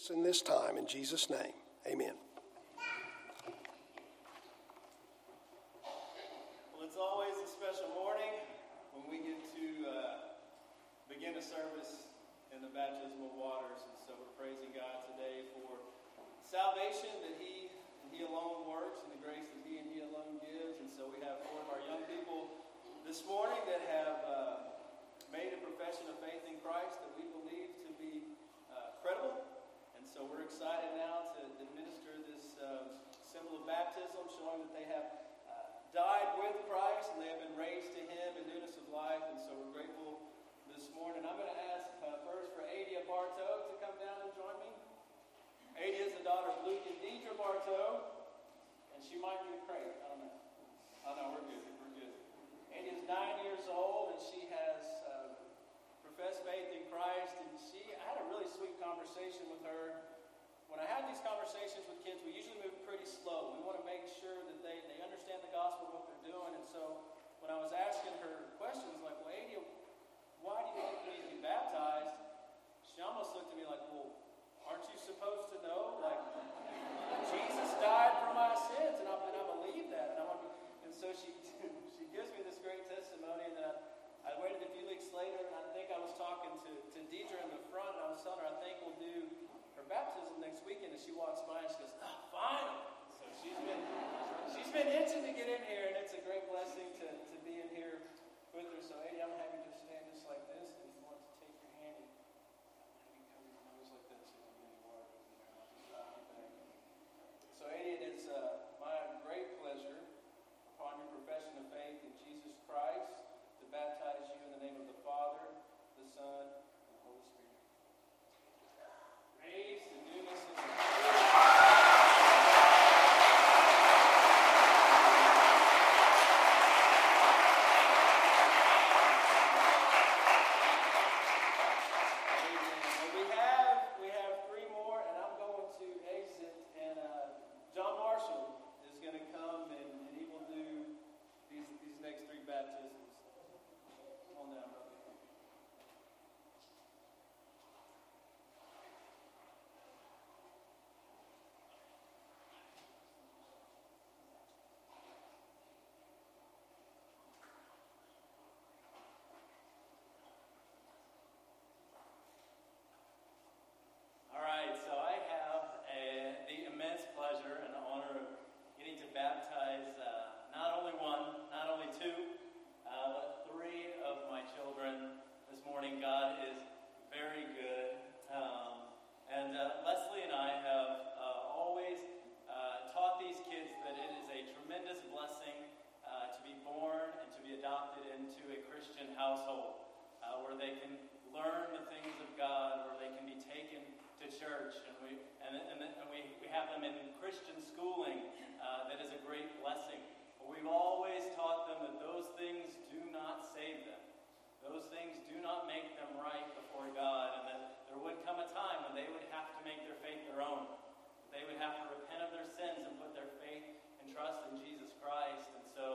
us in this time. In Jesus' name, amen. Well, it's always a special morning when we get to uh, begin a service in the baptismal waters. And so we're praising God today for salvation that He and He alone works and the grace that He and He alone gives. And so we have four of our young people this morning that have uh, made a profession of faith in Christ that we believe so we're excited now to administer this uh, symbol of baptism, showing that they have uh, died with Christ and they have been raised to Him in newness of life. questions like, well, Adia, why do you think want need to be baptized? She almost looked at me like, well, aren't you supposed to know? Like, in Christian schooling uh, that is a great blessing. But we've always taught them that those things do not save them. Those things do not make them right before God, and that there would come a time when they would have to make their faith their own. They would have to repent of their sins and put their faith and trust in Jesus Christ. And so,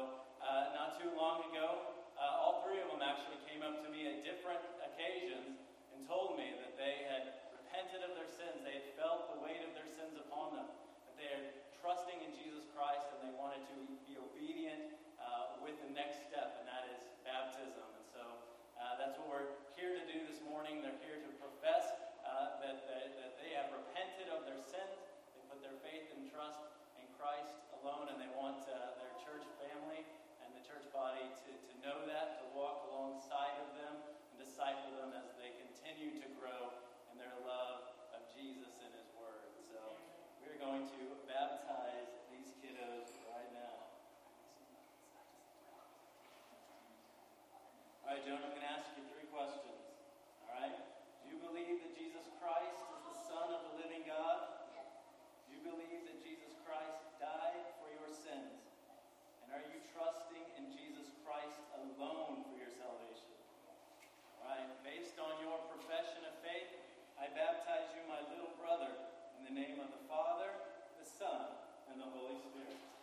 uh, not too long ago, uh, all three of them actually came up to me at different occasions and told me that they had believe that Jesus Christ died for your sins? And are you trusting in Jesus Christ alone for your salvation? All right, based on your profession of faith, I baptize you, my little brother, in the name of the Father, the Son, and the Holy Spirit.